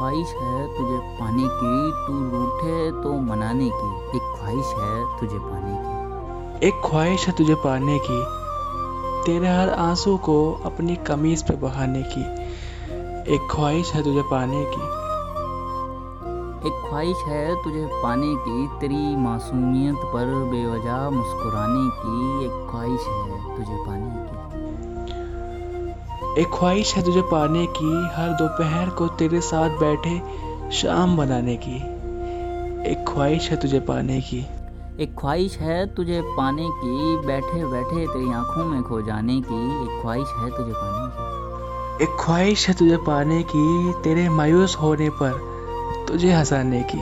ख्वाहिश है तुझे पाने की तू रूठे तो मनाने की। एक ख्वाहिश है तुझे पाने की। एक ख्वाहिश है तुझे पाने की तेरे हर आँसू को अपनी कमीज पे बहाने की। एक ख्वाहिश है तुझे पाने की। एक ख्वाहिश है तुझे पाने की तेरी मासूमियत पर बेवजह मुस्कुराने की। एक ख्वाहिश है तुझे पाने की। एक ख्वाहिश है तुझे पाने की हर दोपहर को तेरे साथ बैठे शाम बनाने की। एक ख्वाहिश है तुझे पाने की। एक ख्वाहिश है तुझे पाने की बैठे बैठे तेरी आँखों में खो जाने की। एक ख्वाहिश है तुझे पाने की। एक ख्वाहिश है तुझे पाने की तेरे मायूस होने पर तुझे हंसाने की।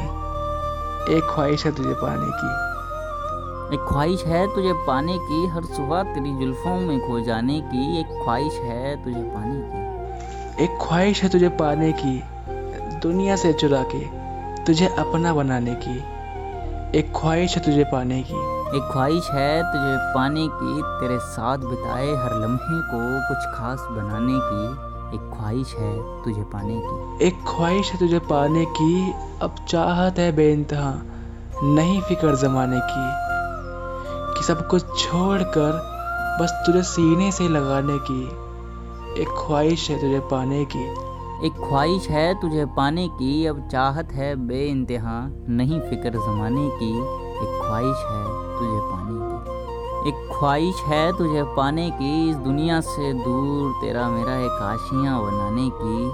एक ख्वाहिश है तुझे पाने की। एक ख्वाहिश है तुझे पाने की हर सुबह तेरी जुल्फों में खो जाने की एक ख्वाहिश है तुझे पाने की। एक ख्वाहिश है तुझे पाने की दुनिया से चुरा के तुझे अपना बनाने की। एक ख्वाहिश है तुझे पाने की। एक ख्वाहिश है तुझे पाने की तेरे साथ बिताए हर लम्हे को कुछ खास बनाने की। एक ख्वाहिश है तुझे पाने की। एक ख्वाहिश है तुझे पाने की अब चाहत है बेइंतहा नहीं फ़िक्र जमाने की। कि सब कुछ छोड़कर बस तुझे सीने से लगाने की एक ख्वाहिश है तुझे पाने की। एक ख्वाहिश है तुझे पाने की अब चाहत है बे इंतहा नहीं फ़िक्र जमाने की। एक ख्वाहिश है तुझे पाने की। एक ख्वाहिश है तुझे पाने की इस दुनिया से दूर तेरा मेरा एक आशियाँ बनाने की।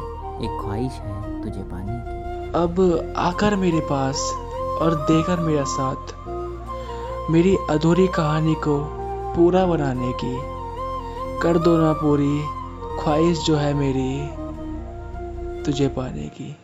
एक ख्वाहिश है तुझे पाने की। अब आकर मेरे पास और देकर मेरा साथ। मेरी अधूरी कहानी को पूरा बनाने की। कर दो ना पूरी, ख्वाहिश जो है मेरी, तुझे पाने की।